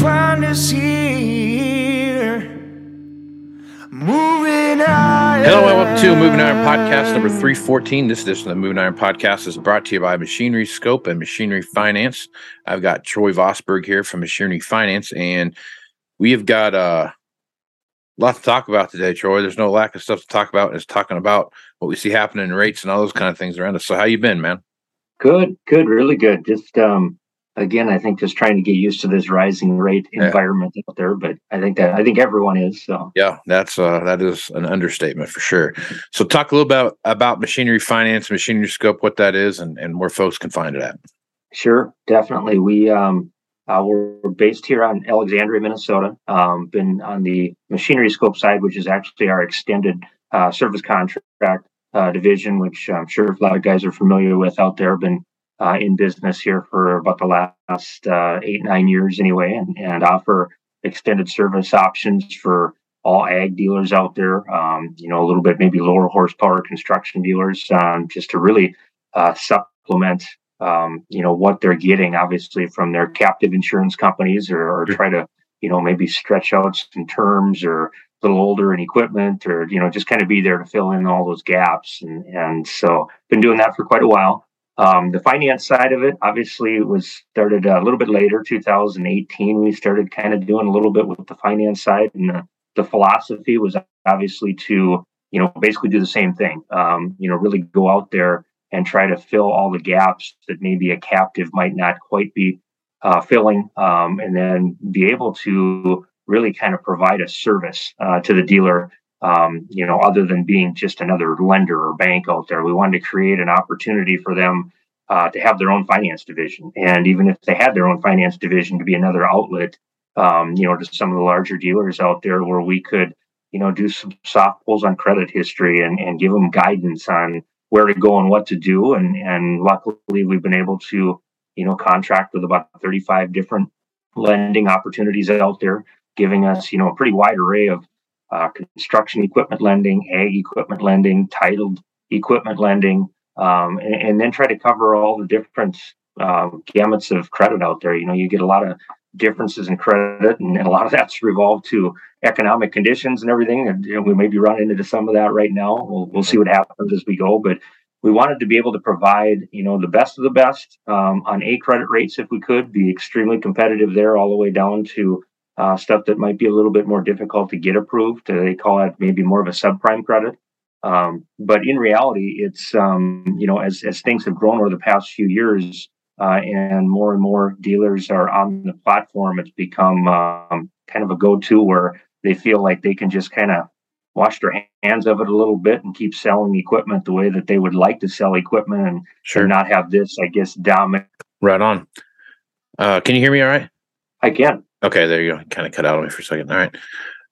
Find us here. Moving higher. Hello and welcome to Moving Iron Podcast number 314. This edition of the Moving Iron Podcast is brought to you by Machinery Scope and Machinery Finance. I've got Troy Vosberg here from Machinery Finance, and we have got uh, a lot to talk about today, Troy. There's no lack of stuff to talk about. It's talking about what we see happening in rates and all those kind of things around us. So how you been, man? Good, good, really good. Just um again, I think just trying to get used to this rising rate Yeah. environment out there, but I think that I think everyone is. So Yeah, that's uh that is an understatement for sure. So talk a little about about machinery finance, machinery scope, what that is, and and where folks can find it at. sure, definitely. We um uh, we're we're based here on Alexandria, Minnesota. Um, been on the machinery scope side, which is actually our extended uh, service contract uh, division, which I'm sure a lot of guys are familiar with out there. Been uh, in business here for about the last uh, eight nine years anyway, and and offer extended service options for all ag dealers out there. Um, you know, a little bit maybe lower horsepower construction dealers, um, just to really uh, supplement um, you know what they're getting obviously from their captive insurance companies or, or try to you know maybe stretch out some terms or a little older in equipment or you know just kind of be there to fill in all those gaps and and so been doing that for quite a while um, the finance side of it obviously was started a little bit later 2018 we started kind of doing a little bit with the finance side and the, the philosophy was obviously to you know basically do the same thing um, you know really go out there and try to fill all the gaps that maybe a captive might not quite be uh, filling, um, and then be able to really kind of provide a service uh, to the dealer. Um, you know, other than being just another lender or bank out there, we wanted to create an opportunity for them uh, to have their own finance division, and even if they had their own finance division, to be another outlet, um, you know, to some of the larger dealers out there where we could, you know, do some soft pulls on credit history and and give them guidance on where to go and what to do. And and luckily we've been able to, you know, contract with about 35 different lending opportunities out there, giving us, you know, a pretty wide array of uh, construction equipment lending, ag equipment lending, titled equipment lending, um, and, and then try to cover all the different um, gamuts of credit out there. You know, you get a lot of differences in credit, and, and a lot of that's revolved to economic conditions and everything. And we may be running into some of that right now. We'll, we'll see what happens as we go. But we wanted to be able to provide, you know, the best of the best um, on A credit rates if we could, be extremely competitive there, all the way down to uh, stuff that might be a little bit more difficult to get approved. Uh, they call it maybe more of a subprime credit. Um, but in reality, it's um, you know as as things have grown over the past few years, uh, and more and more dealers are on the platform, it's become um, kind of a go-to where they feel like they can just kind of wash their hands of it a little bit and keep selling equipment the way that they would like to sell equipment and, Sure. and not have this, I guess, dominant. Right on. Uh, can you hear me all right? I can. Okay, there you go. Kind of cut out on me for a second. All right.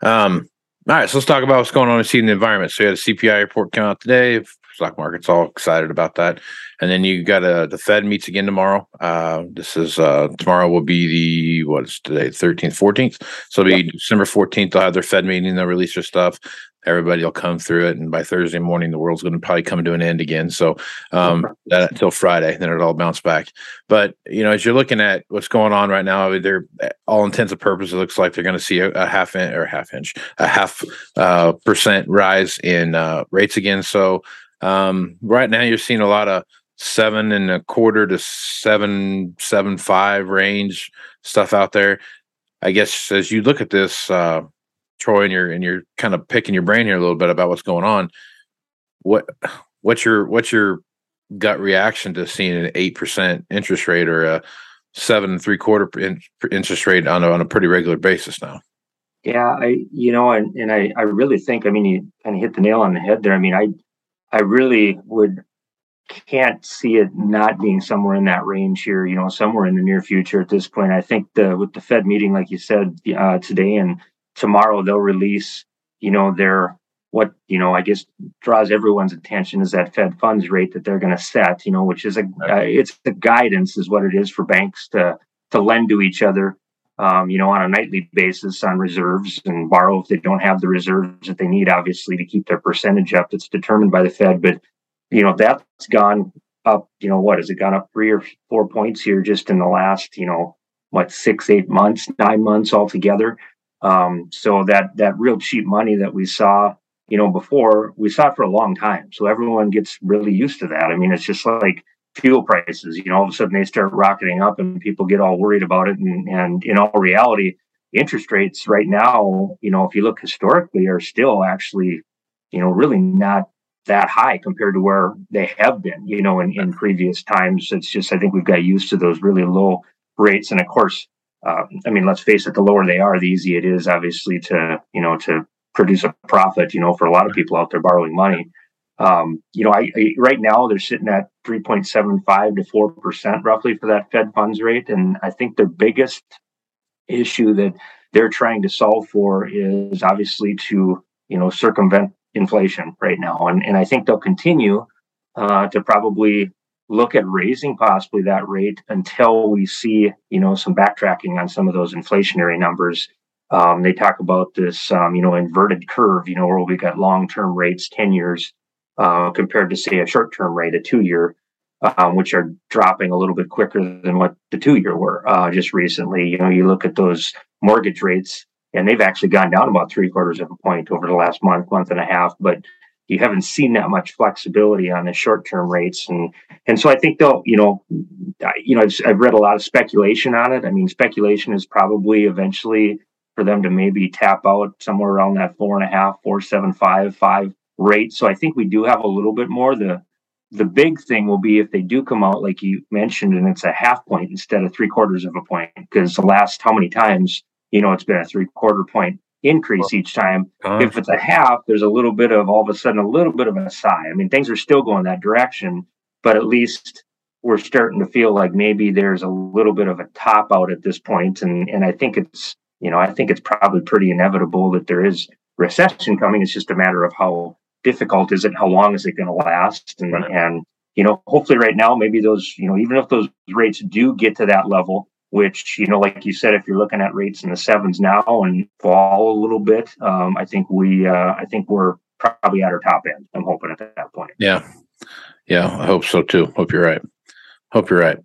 Um, all right, so let's talk about what's going on in the environment. So we had a CPI report come out today, stock market's all excited about that. And then you got a the Fed meets again tomorrow. Uh, this is uh, tomorrow will be the what is today, thirteenth, fourteenth. So it'll be yep. December fourteenth. They'll have their Fed meeting. They'll release their stuff everybody will come through it and by thursday morning the world's going to probably come to an end again. So um that until friday then it'll all bounce back. But you know as you're looking at what's going on right now they're all intents and purposes it looks like they're going to see a, a half inch or a half inch a half uh, percent rise in uh, rates again. So um right now you're seeing a lot of seven and a quarter to seven seven five range stuff out there. I guess as you look at this uh Troy, and you're and you're kind of picking your brain here a little bit about what's going on. What what's your what's your gut reaction to seeing an eight percent interest rate or a seven and three quarter interest rate on a, on a pretty regular basis now? Yeah, I you know, and and I I really think I mean you kind of hit the nail on the head there. I mean I I really would can't see it not being somewhere in that range here, you know, somewhere in the near future at this point. I think the with the Fed meeting, like you said uh, today, and tomorrow they'll release, you know, their what you know, I guess draws everyone's attention is that Fed funds rate that they're going to set, you know, which is a uh, it's the guidance is what it is for banks to to lend to each other, um, you know, on a nightly basis on reserves and borrow if they don't have the reserves that they need, obviously, to keep their percentage up. That's determined by the Fed, but you know that's gone up. You know what has it gone up three or four points here just in the last you know what six eight months, nine months altogether. Um, so that that real cheap money that we saw, you know, before we saw it for a long time. So everyone gets really used to that. I mean, it's just like fuel prices. You know, all of a sudden they start rocketing up, and people get all worried about it. And, and in all reality, interest rates right now, you know, if you look historically, are still actually, you know, really not that high compared to where they have been. You know, in in previous times, it's just I think we've got used to those really low rates, and of course uh, I mean, let's face it, the lower they are, the easier it is, obviously, to you know to produce a profit. You know, for a lot of people out there borrowing money. Um, you know, I, I, right now they're sitting at 3.75 to 4 percent roughly for that Fed funds rate, and I think the biggest issue that they're trying to solve for is obviously to you know circumvent inflation right now, and and I think they'll continue uh, to probably look at raising possibly that rate until we see, you know, some backtracking on some of those inflationary numbers. Um, they talk about this, um, you know, inverted curve, you know, where we got long-term rates, 10 years, uh, compared to say a short-term rate, a two-year, um, which are dropping a little bit quicker than what the two-year were uh, just recently. You know, you look at those mortgage rates, and they've actually gone down about three quarters of a point over the last month, month and a half. But you haven't seen that much flexibility on the short term rates. And and so i think they'll you know you know I've, I've, read a lot of speculation on it. I mean speculation is probably eventually for them to maybe tap out somewhere around that four and a half four seven five five rate. So i think we do have a little bit more. The the big thing will be if they do come out like you mentioned and it's a half point instead of three quarters of a point because the last how many times you know it's been a three quarter point increase each time. Uh-huh. If it's a half, there's a little bit of all of a sudden a little bit of a sigh. I mean, things are still going that direction, but at least we're starting to feel like maybe there's a little bit of a top out at this point. And and I think it's you know I think it's probably pretty inevitable that there is recession coming. It's just a matter of how difficult is it, how long is it going to last, and right. and you know hopefully right now maybe those you know even if those rates do get to that level which you know like you said if you're looking at rates in the sevens now and fall a little bit um, i think we uh, i think we're probably at our top end i'm hoping at that point. Yeah. Yeah i hope so too. Hope you're right. Hope you're right.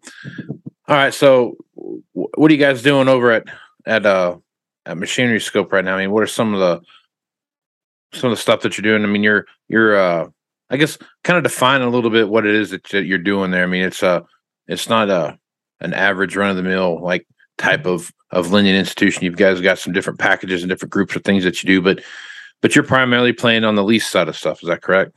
All right so what are you guys doing over at at uh at machinery scope right now? I mean what are some of the some of the stuff that you're doing? I mean you're you're uh i guess kind of define a little bit what it is that, you're doing there. I mean it's uh it's not a an average run of the mill like type of of lending institution. You guys got some different packages and different groups of things that you do, but but you're primarily playing on the lease side of stuff. Is that correct?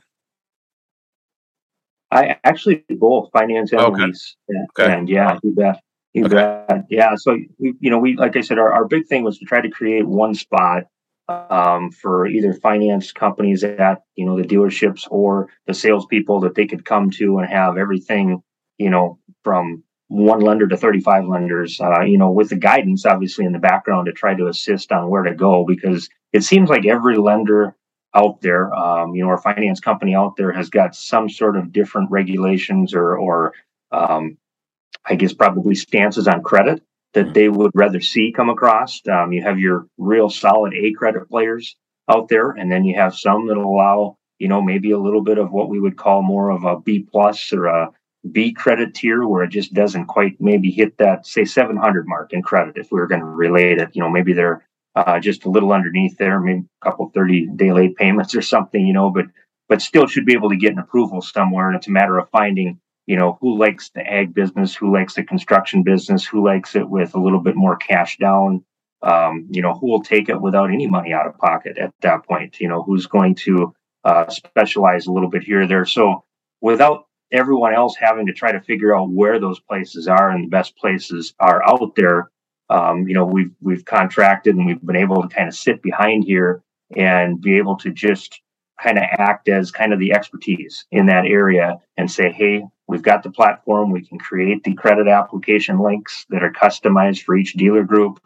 I actually both finance and okay. lease. Okay. And yeah, you bet. You okay. bet. Yeah. So we, you know, we like I said, our, our big thing was to try to create one spot um, for either finance companies at you know the dealerships or the salespeople that they could come to and have everything you know from one lender to 35 lenders, uh, you know, with the guidance obviously in the background to try to assist on where to go because it seems like every lender out there. Um, you know, or finance company out there has got some sort of different regulations or, or um, I guess, probably stances on credit that they would rather see come across. Um, you have your real solid A credit players out there, and then you have some that allow, you know, maybe a little bit of what we would call more of a B plus or a B credit tier where it just doesn't quite maybe hit that say 700 mark in credit if we were going to relate it. You know, maybe they're uh, just a little underneath there, maybe a couple 30 day late payments or something, you know, but but still should be able to get an approval somewhere. And it's a matter of finding, you know, who likes the ag business, who likes the construction business, who likes it with a little bit more cash down. Um, you know, who will take it without any money out of pocket at that point? You know, who's going to uh, specialize a little bit here or there. So without everyone else having to try to figure out where those places are and the best places are out there, um, you know, we've we've contracted and we've been able to kind of sit behind here and be able to just kind of act as kind of the expertise in that area and say, hey, we've got the platform. We can create the credit application links that are customized for each dealer group.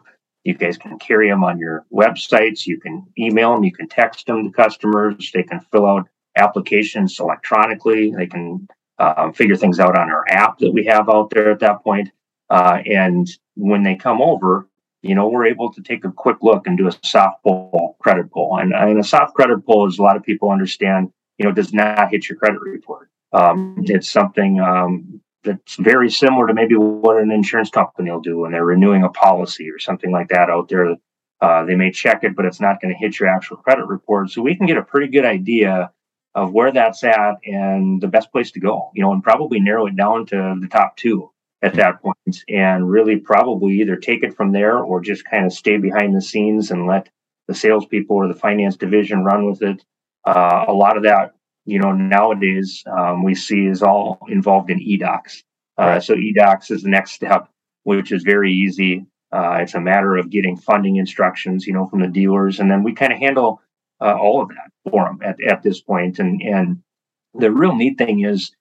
You guys can carry them on your websites. You can email them. You can text them to customers. They can fill out applications electronically. They can uh, figure things out on our app that we have out there at that point. Uh, and when they come over, you know, we're able to take a quick look and do a soft pull credit pull. And, and a soft credit pull, as a lot of people understand, you know, does not hit your credit report. Um, it's something um, that's very similar to maybe what an insurance company will do when they're renewing a policy or something like that out there. Uh, they may check it, but it's not going to hit your actual credit report. So we can get a pretty good idea of where that's at and the best place to go, you know, and probably narrow it down to the top two at that point and really probably either take it from there or just kind of stay behind the scenes and let the salespeople or the finance division run with it. Uh, a lot of that, you know, nowadays um, we see is all involved in eDocs. Uh, so eDocs is the next step, which is very easy. Uh, it's a matter of getting funding instructions, you know, from the dealers, and then we kind of handle uh, all of that for them at, at this point. And and the real neat thing is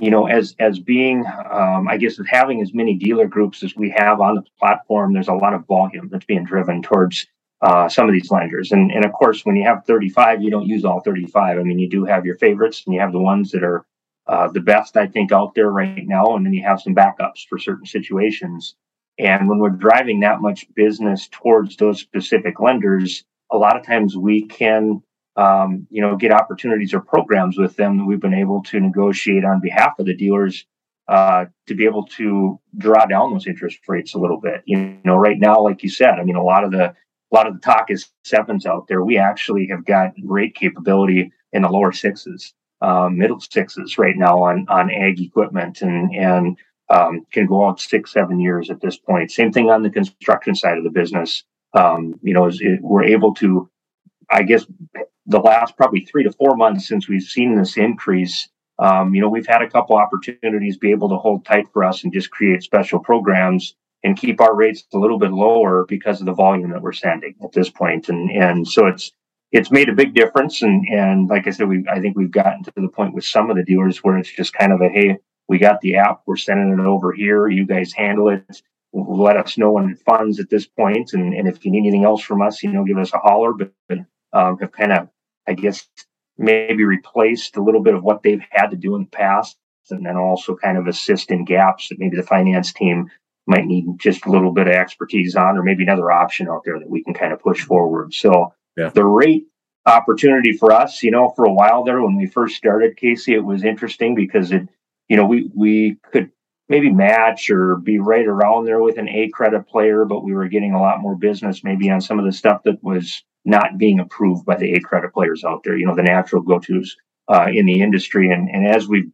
you know, as as being, um, I guess, as having as many dealer groups as we have on the platform, there's a lot of volume that's being driven towards uh, some of these lenders. And and of course, when you have 35, you don't use all 35. I mean, you do have your favorites, and you have the ones that are uh, the best, I think, out there right now, and then you have some backups for certain situations. And when we're driving that much business towards those specific lenders, a lot of times we can um, you know, get opportunities or programs with them that we've been able to negotiate on behalf of the dealers uh, to be able to draw down those interest rates a little bit. You know, right now, like you said, I mean, a lot of the a lot of the talk is sevens out there. We actually have got great capability in the lower sixes, um, middle sixes right now on on ag equipment, and and um, can go out six seven years at this point. Same thing on the construction side of the business. Um, you know, is we're able to, I guess, the last probably three to four months since we've seen this increase, um, you know, we've had a couple opportunities be able to hold tight for us and just create special programs and keep our rates a little bit lower because of the volume that we're sending at this point. And and so it's it's made a big difference. And and like I said, we I think we've gotten to the point with some of the dealers where it's just kind of a hey, we got the app, we're sending it over here, you guys handle it. Let us know when funds at this point, and, and if you need anything else from us, you know, give us a holler. But, but um, have kind of I guess, maybe replaced a little bit of what they've had to do in the past, and then also kind of assist in gaps that maybe the finance team might need just a little bit of expertise on, or maybe another option out there that we can kind of push forward. So yeah. the rate opportunity for us, you know, for a while there when we first started, Casey, it was interesting because it, you know, we we could maybe match or be right around there with an A credit player, but we were getting a lot more business maybe on some of the stuff that was not being approved by the A credit players out there, you know, the natural go tos uh, in the industry. And, and as we've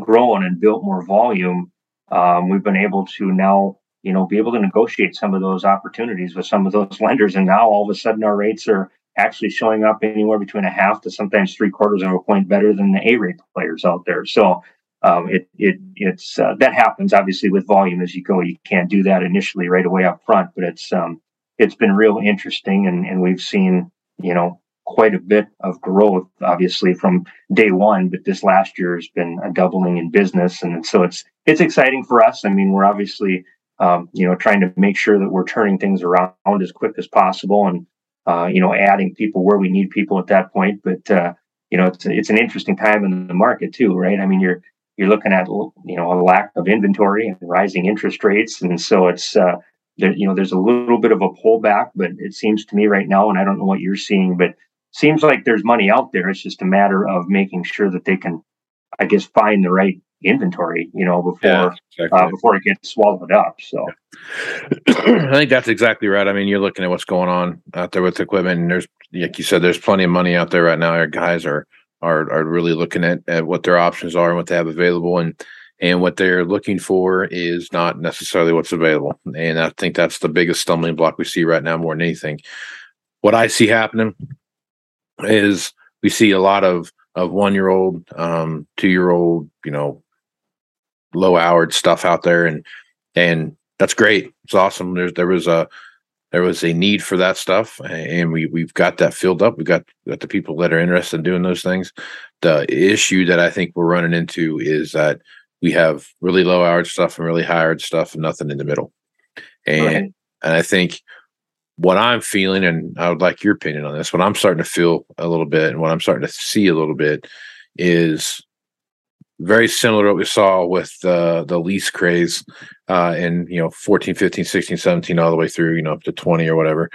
grown and built more volume, um, we've been able to now, you know, be able to negotiate some of those opportunities with some of those lenders. And now all of a sudden our rates are actually showing up anywhere between a half to sometimes three quarters of a point better than the A rate players out there. So um, it it it's uh, that happens obviously with volume as you go. You can't do that initially right away up front, but it's um, it's been real interesting and, and we've seen, you know, quite a bit of growth, obviously from day one, but this last year has been a doubling in business. And so it's, it's exciting for us. I mean, we're obviously, um, you know, trying to make sure that we're turning things around as quick as possible. And, uh, you know, adding people where we need people at that point. But uh, you know, it's it's an interesting time in the market too, right? I mean, you're you're looking at you know a lack of inventory and rising interest rates, and so it's uh, there, you know there's a little bit of a pullback, but it seems to me right now, and I don't know what you're seeing, but seems like there's money out there. It's just a matter of making sure that they can, I guess, find the right inventory, you know, before yeah, exactly. uh, before it gets swallowed up. So I think that's exactly right. I mean, you're looking at what's going on out there with equipment, and there's like you said, there's plenty of money out there right now. Our guys are are are really looking at, at what their options are and what they have available, and and what they're looking for is not necessarily what's available. And I think that's the biggest stumbling block we see right now more than anything. What I see happening is we see a lot of of one year old, um, two year old, you know, low houred stuff out there, and and that's great. It's awesome. There's there was a there was a need for that stuff, and we we've got that filled up. We got got the people that are interested in doing those things. The issue that I think we're running into is that we have really low houred stuff and really high houred stuff, and nothing in the middle. And right. and I think what I'm feeling, and I would like your opinion on this, what I'm starting to feel a little bit, and what I'm starting to see a little bit is very similar to what we saw with uh, the lease craze uh, in you know 14 15 16 17 all the way through you know up to 20 or whatever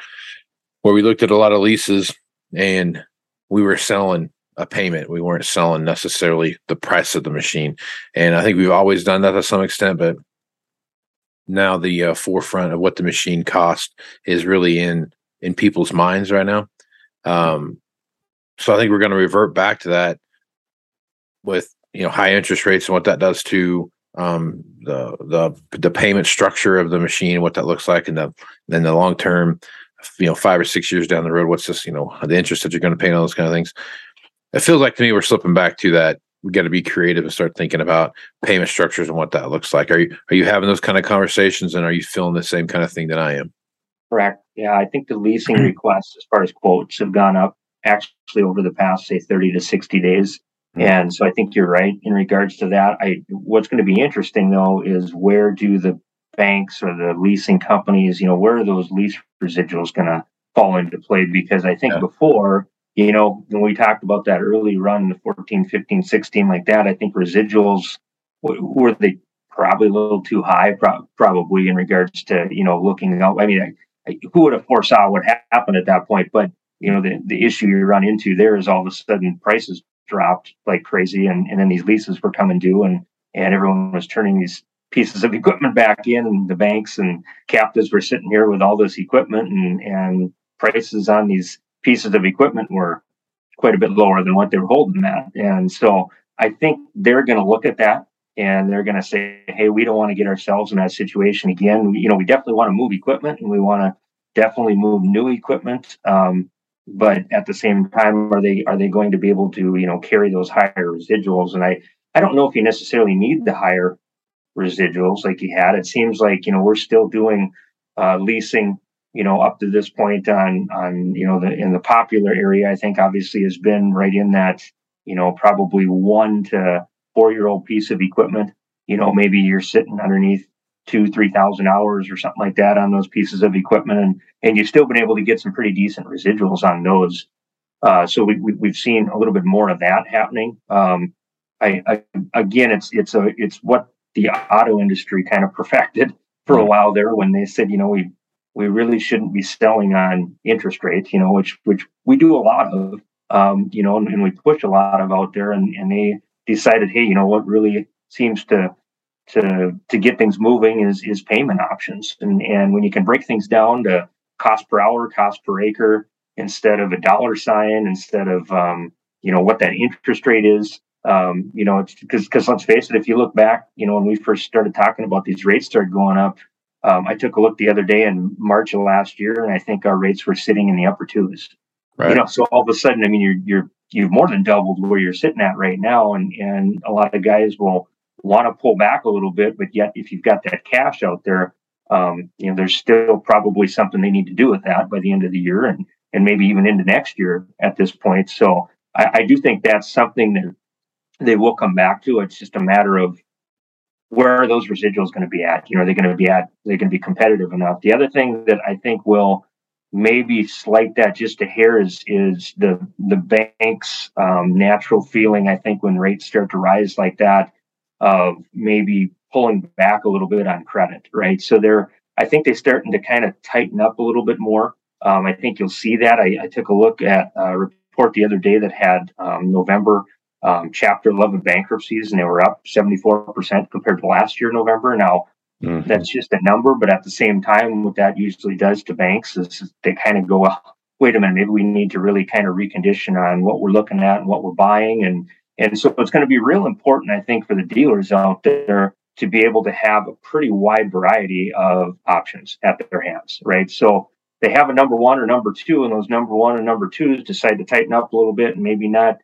where we looked at a lot of leases and we were selling a payment. We weren't selling necessarily the price of the machine. And i think we've always done that to some extent but now the uh, forefront of what the machine cost is really in in people's minds right now. Um, so i think we're going to revert back to that with you know high interest rates and what that does to um, the the the payment structure of the machine, what that looks like, and the then the long term, you know, five or six years down the road, what's this, you know, the interest that you're going to pay on those kind of things. It feels like to me we're slipping back to that. We got to be creative and start thinking about payment structures and what that looks like. Are you are you having those kind of conversations, and are you feeling the same kind of thing that I am? Correct. Yeah, I think the leasing requests as far as quotes have gone up actually over the past say 30 to 60 days. And so I think you're right in regards to that. I what's going to be interesting though is where do the banks or the leasing companies, you know, where are those lease residuals going to fall into play? Because I think yeah. before, you know, when we talked about that early run, the 14, 15, 16, like that, I think residuals were they probably a little too high, pro- probably in regards to, you know, looking out. I mean, I, I, who would have foresaw what happened at that point? But you know the, the issue you run into there is all of a sudden prices dropped like crazy, and, and then these leases were coming due, and and everyone was turning these pieces of equipment back in, and the banks and captives were sitting here with all this equipment, and and prices on these pieces of equipment were quite a bit lower than what they were holding at, and so I think they're going to look at that and they're going to say, "Hey, we don't want to get ourselves in that situation again. You know, we definitely want to move equipment, and we want to definitely move new equipment. Um, but at the same time are they are they going to be able to you know carry those higher residuals? And i i don't know if you necessarily need the higher residuals like you had. It seems like you know we're still doing uh, leasing you know up to this point on on you know the in the popular area i think obviously has been right in that you know probably one to four year old piece of equipment you know maybe you're sitting underneath two, three thousand hours or something like that on those pieces of equipment, and and you've still been able to get some pretty decent residuals on those. Uh, so we, we have seen a little bit more of that happening. Um, I, I, again, it's it's a it's what the auto industry kind of perfected for a while there when they said, you know, we we really shouldn't be selling on interest rates, you know, which which we do a lot of, um, you know, and, and we push a lot of out there, and and they decided, hey, you know, what really seems to to to get things moving is is payment options. And and when you can break things down to cost per hour, cost per acre, instead of a dollar sign, instead of um, you know what that interest rate is. Um, you know, because because let's face it, if you look back, you know, when we first started talking about these rates started going up, um, I took a look the other day in March of last year, and I think our rates were sitting in the upper twos. Right. You know, so all of a sudden, I mean, you're you're you've more than doubled where you're sitting at right now, and and a lot of guys will want to pull back a little bit, but yet if you've got that cash out there, um, you know, there's still probably something they need to do with that by the end of the year and and maybe even into next year at this point. So I, I do think that's something that they will come back to. It's just a matter of where are those residuals going to be at? You know, are they going to be at? They going to be competitive enough? The other thing that I think will maybe slight that just a hair is is the the bank's um, natural feeling. I think when rates start to rise like that, of maybe pulling back a little bit on credit, right? So they're I think they're starting to kind of tighten up a little bit more. Um, I think you'll see that. I, I, took a look at a report the other day that had um, November um, Chapter 11 bankruptcies, and they were up 74% compared to last year, November. Now, mm-hmm. that's just a number, but at the same time, what that usually does to banks is they kind of go, well, wait a minute, maybe we need to really kind of recondition on what we're looking at and what we're buying. And, and so it's going to be real important, I think, for the dealers out there to be able to have a pretty wide variety of options at their hands, right? So they have a number one or number two, and those number one and number twos decide to tighten up a little bit and maybe not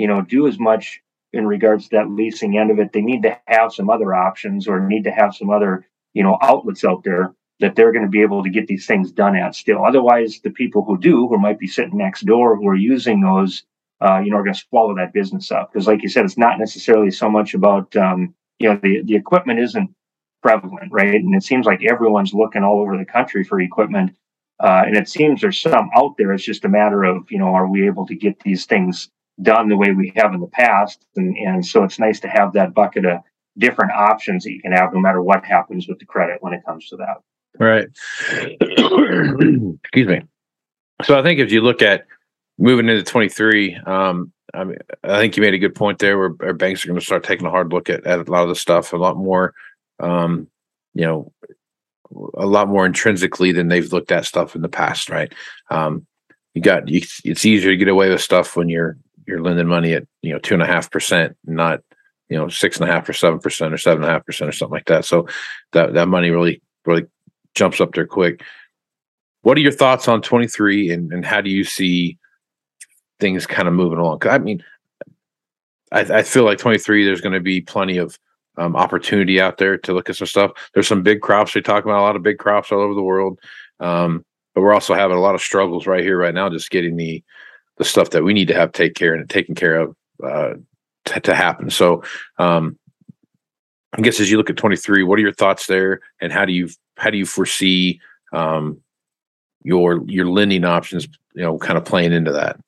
you know, do as much in regards to that leasing end of it. They need to have some other options or need to have some other, you know, outlets out there that they're going to be able to get these things done at still. Otherwise, the people who do, who might be sitting next door, who are using those, uh, you know, are going to swallow that business up. Because, like you said, it's not necessarily so much about, um, you know, the the equipment isn't prevalent, right? And it seems like everyone's looking all over the country for equipment. Uh, and it seems there's some out there. It's just a matter of, you know, are we able to get these things done the way we have in the past. And, and so it's nice to have that bucket of different options that you can have no matter what happens with the credit when it comes to that. Right. Excuse me. So I think if you look at moving into 23, um, I mean, I think you made a good point there where our banks are going to start taking a hard look at, at a lot of the stuff, a lot more, um, you know, a lot more intrinsically than they've looked at stuff in the past, right? Um, you got you, it's easier to get away with stuff when you're you're lending money at you know two and a half percent, not you know six and a half or seven percent or seven and a half percent or something like that. So that that money really really jumps up there quick. What are your thoughts on 23 and, and how do you see things kind of moving along? I mean, I, I feel like 23, there's going to be plenty of um, opportunity out there to look at some stuff. There's some big crops. We talk about a lot of big crops all over the world. Um, but we're also having a lot of struggles right here, right now, just getting the the stuff that we need to have take care and taken care of uh, t- to happen. So, um, I guess as you look at 23, what are your thoughts there, and how do you how do you foresee um, your your lending options, you know, kind of playing into that?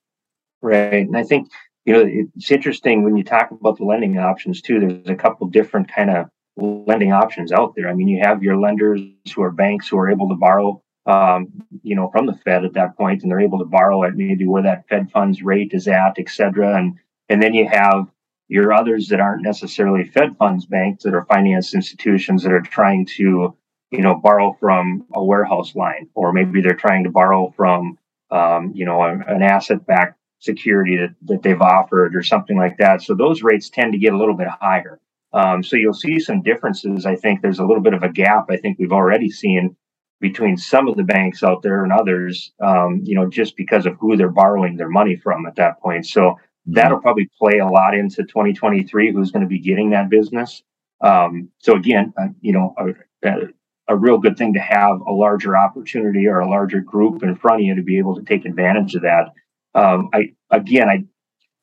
Right, and I think you know it's interesting when you talk about the lending options too. There's a couple different kind of lending options out there. I mean, you have your lenders who are banks who are able to borrow um, you know, from the Fed at that point, and they're able to borrow at maybe where that Fed funds rate is at, et cetera. And and then you have your others that aren't necessarily Fed funds banks that are finance institutions that are trying to, you know, borrow from a warehouse line, or maybe they're trying to borrow from, um, you know, an asset-backed security that, that they've offered or something like that. So those rates tend to get a little bit higher. Um, so you'll see some differences. I think there's a little bit of a gap. I think we've already seen between some of the banks out there and others, um, you know, just because of who they're borrowing their money from at that point. So mm-hmm. that'll probably play a lot into 2023, who's going to be getting that business. Um, so again, uh, you know, a, a, real good thing to have a larger opportunity or a larger group in front of you to be able to take advantage of that. Um, I again, I,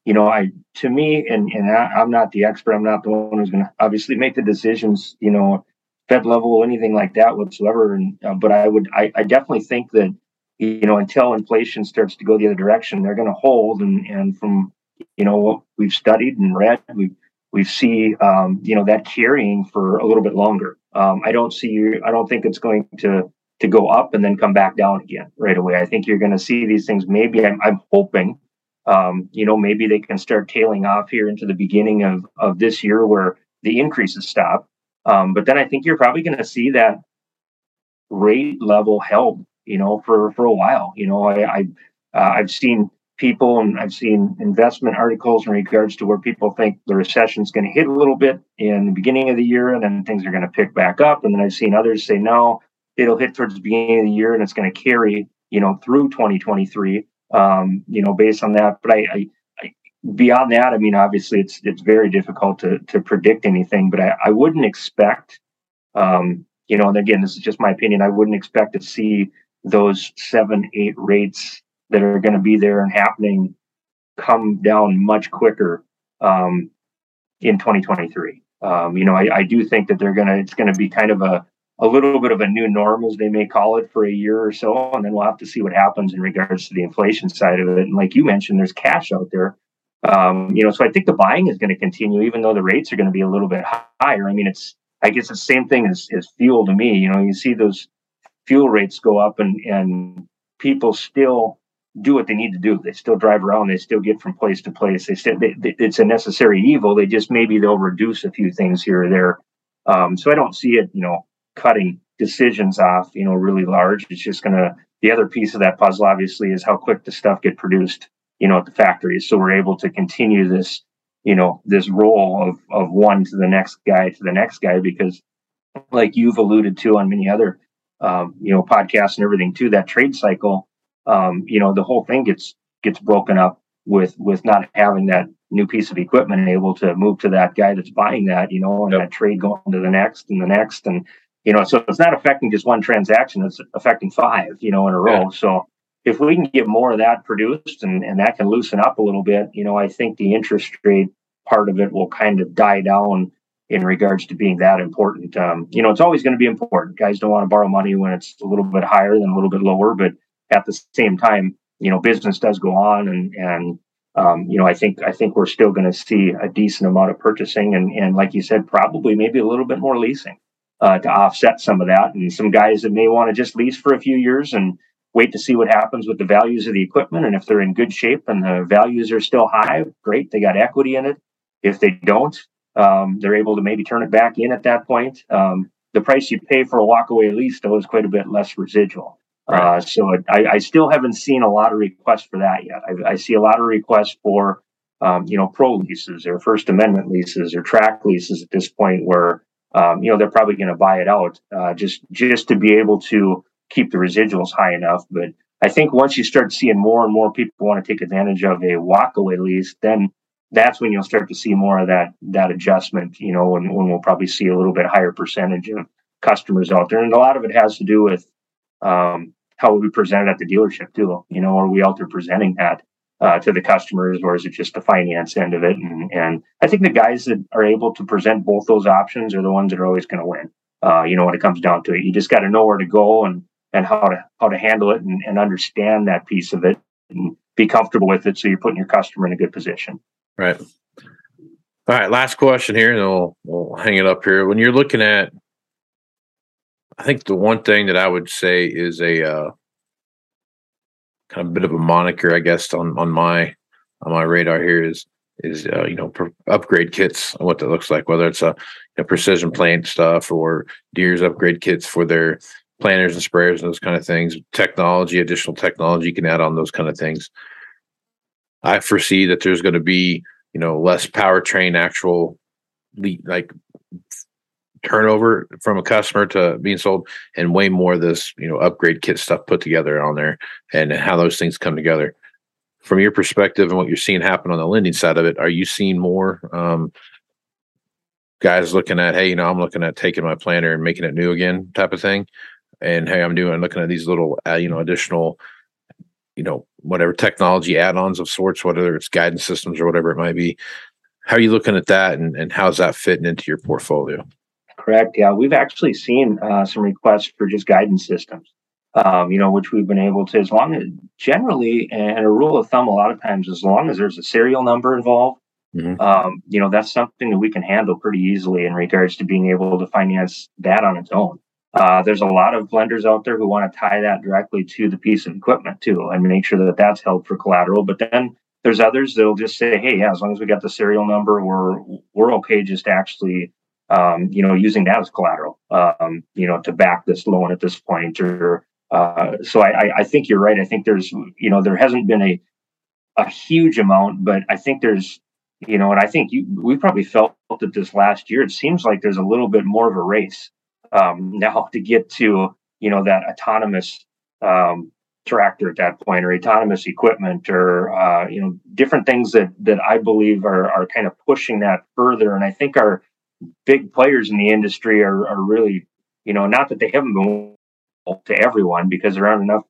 you know, I to me, and and I, I'm not the expert. I'm not the one who's going to obviously make the decisions. You know, Fed level, or anything like that whatsoever. And uh, but I would, I, I definitely think that you know until inflation starts to go the other direction, they're going to hold. And and from you know what we've studied and read, we we see um, you know that carrying for a little bit longer. Um, I don't see, I don't think it's going to to go up and then come back down again right away. I think you're going to see these things. Maybe I'm, I'm hoping, um, you know, maybe they can start tailing off here into the beginning of of this year where the increases stop um, but then I think you're probably going to see that rate level held, you know, for for a while. You know, I, I uh, I've seen people and I've seen investment articles in regards to where people think the recession is going to hit a little bit in the beginning of the year and then things are going to pick back up. And then I've seen others say no, it'll hit towards the beginning of the year and it's going to carry, you know, through 2023. Um, you know, based on that. But I, I beyond that, I mean, obviously, it's it's very difficult to to predict anything. But I, I wouldn't expect, um, you know, and again, this is just my opinion. I wouldn't expect to see those seven, eight rates that are going to be there and happening come down much quicker um, in 2023. Um, you know, I, I do think that they're gonna it's gonna be kind of a a little bit of a new norm, as they may call it, for a year or so, and then we'll have to see what happens in regards to the inflation side of it. And like you mentioned, there's cash out there. Um, you know, so I think the buying is going to continue, even though the rates are going to be a little bit higher. I mean, it's I guess the same thing as, as fuel to me. You know, you see those fuel rates go up, and and people still do what they need to do. They still drive around. They still get from place to place. They still they, they, it's a necessary evil. They just maybe they'll reduce a few things here or there. Um, so I don't see it, you know, cutting decisions off, you know, really large. It's just going to, the other piece of that puzzle, obviously, is how quick the stuff get produced, you know, at the factories. So we're able to continue this, you know, this role of, of one to the next guy to the next guy, because like you've alluded to on many other, um, you know, podcasts and everything too, that trade cycle, um, you know, the whole thing gets, gets broken up with, with not having that new piece of equipment able to move to that guy that's buying that, you know, and yep. that trade going to the next and the next. And, you know, so it's not affecting just one transaction, it's affecting five, you know, in a row. Yeah. So if we can get more of that produced and, and that can loosen up a little bit, you know, I think the interest rate part of it will kind of die down in regards to being that important. Um, you know, it's always going to be important. Guys don't want to borrow money when it's a little bit higher than a little bit lower, but at the same time, you know, business does go on and and um, you know, I think I think we're still going to see a decent amount of purchasing and and like you said, probably maybe a little bit more leasing uh, to offset some of that. And some guys that may want to just lease for a few years and wait to see what happens with the values of the equipment. And if they're in good shape and the values are still high, great, they got equity in it. If they don't, um, they're able to maybe turn it back in at that point. Um, the price you pay for a walkaway lease, though, is quite a bit less residual. Right. Uh, so I, I, still haven't seen a lot of requests for that yet. I, I see a lot of requests for, um, you know, pro leases or First Amendment leases or TRAC leases at this point, where um, you know they're probably going to buy it out uh, just just to be able to keep the residuals high enough. But I think once you start seeing more and more people want to take advantage of a walkaway lease, then that's when you'll start to see more of that that adjustment. You know, and when we'll probably see a little bit higher percentage of customers out there, and a lot of it has to do with um, how we present it at the dealership too. You know, are we out there presenting that? Uh, to the customers, or is it just the finance end of it? And, and I think the guys that are able to present both those options are the ones that are always going to win. Uh, you know, when it comes down to it, you just got to know where to go and and how to how to handle it and, and understand that piece of it and be comfortable with it, so you're putting your customer in a good position. Right. All right. Last question here, and we'll we'll hang it up here. When you're looking at, I think the one thing that I would say is a uh, kind of a bit of a moniker, I guess, on on my on my radar here is is uh, you know upgrade kits and what that looks like, whether it's a you know, precision plant stuff or Deere's upgrade kits for their planters and sprayers and those kind of things. Technology, additional technology you can add on those kind of things. I foresee that there's going to be you know less powertrain actual like turnover from a customer to being sold and way more of this you know upgrade kit stuff put together on there and how those things come together. From your perspective and what you're seeing happen on the lending side of it are you seeing more um, guys looking at hey you know i'm looking at taking my planter and making it new again type of thing? And hey i'm doing looking at these little uh, you know additional you know whatever technology add-ons of sorts whether it's guidance systems or whatever it might be. How are you looking at that and, and how's that fitting into your portfolio correct. Yeah, we've actually seen uh, some requests for just guidance systems. Um, you know, which we've been able to, as long as generally, and a rule of thumb, a lot of times, as long as there's a serial number involved, mm-hmm. um, you know, that's something that we can handle pretty easily in regards to being able to finance that on its own. Uh, there's a lot of lenders out there who want to tie that directly to the piece of equipment too, and make sure that that's held for collateral. But then there's others that'll just say, "Hey, yeah, as long as we got the serial number, we're we're okay just to actually um, you know, using that as collateral, um, you know, to back this loan at this point. Or uh, so I, I think you're right. I think there's, you know, there hasn't been a a huge amount, but I think there's, you know, and I think you we probably felt that this last year. It seems like there's a little bit more of a race um, now to get to, you know, that autonomous um, tractor at that point or autonomous equipment or uh, you know different things that that I believe are are kind of pushing that further and I think our big players in the industry are, are really, you know, not that they haven't been to everyone because there aren't enough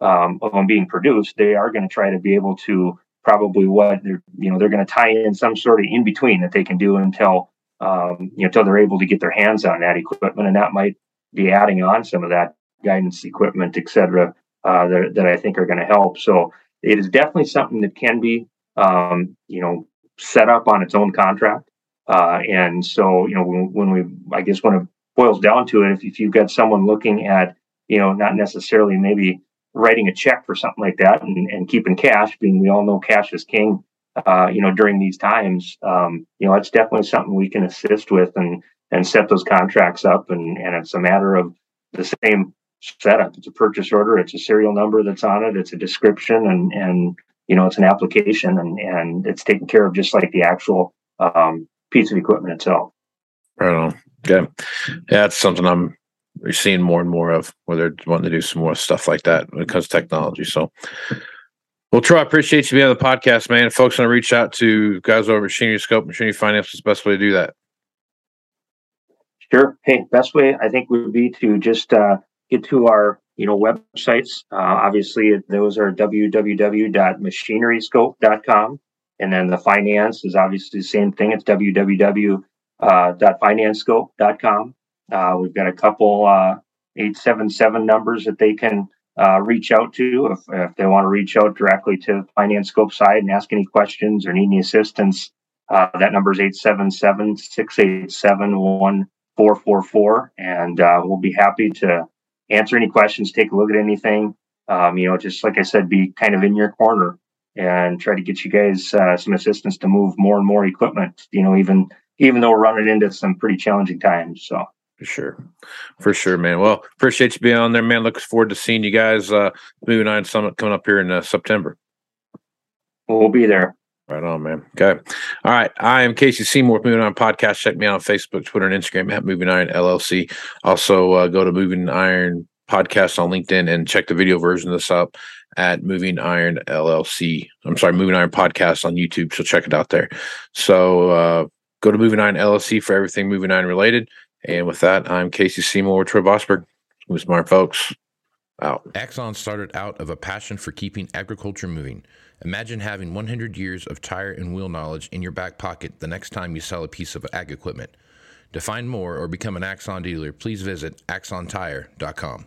um, of them being produced. They are going to try to be able to probably what they're, you know, they're going to tie in some sort of in between that they can do until, um, you know, until they're able to get their hands on that equipment, and that might be adding on some of that guidance equipment, et cetera, uh, that, that I think are going to help. So it is definitely something that can be, um, you know, set up on its own contract. Uh, and so, you know, when, when, we, I guess when it boils down to it, if, if you've got someone looking at, you know, not necessarily maybe writing a check for something like that and, and keeping cash, being we all know cash is king, uh, you know, during these times, um, you know, it's definitely something we can assist with and and set those contracts up. And and it's a matter of the same setup. It's a purchase order. It's a serial number that's on it. It's a description, and and you know, it's an application, and and it's taken care of just like the actual um, piece of equipment itself. Right on. Okay. Yeah, it's something I'm seeing more and more of where they're wanting to do some more stuff like that when it comes to technology. So well, Troy, I appreciate you being on the podcast, man. If folks want to reach out to guys over Machinery Scope, Machinery Finance, is the best way to do that? Sure. Hey, best way I think would be to just uh, get to our you know websites. Uh, obviously, those are www.machineryscope.com, and then the finance is obviously the same thing. It's www.financescope.com. Uh, we've got a couple uh, 877 numbers that they can uh, reach out to if, if they want to reach out directly to the finance scope side and ask any questions or need any assistance. Uh, that number is 877 687 1444. And uh, we'll be happy to answer any questions, take a look at anything. Um, you know, just like I said, be kind of in your corner and try to get you guys uh, some assistance to move more and more equipment. You know, even even though we're running into some pretty challenging times. So for sure. For sure, man. Well, appreciate you being on there, man. Looking forward to seeing you guys uh Moving Iron Summit coming up here in uh, September. We'll be there. Right on, man. Okay. All right. I am Casey Seymour with Moving Iron Podcast. Check me out on Facebook, Twitter, and Instagram at Moving Iron LLC. Also, uh, go to Moving Iron Podcast on LinkedIn and check the video version of this up at Moving Iron LLC. I'm sorry, Moving Iron Podcast on YouTube. So check it out there. So uh, go to Moving Iron LLC for everything Moving Iron related. And with that, I'm Casey Seymour with Troy Vosberg. With smart folks. Out. Axon started out of a passion for keeping agriculture moving. Imagine having 100 years of tire and wheel knowledge in your back pocket the next time you sell a piece of ag equipment. To find more or become an Axon dealer, please visit axontire.com.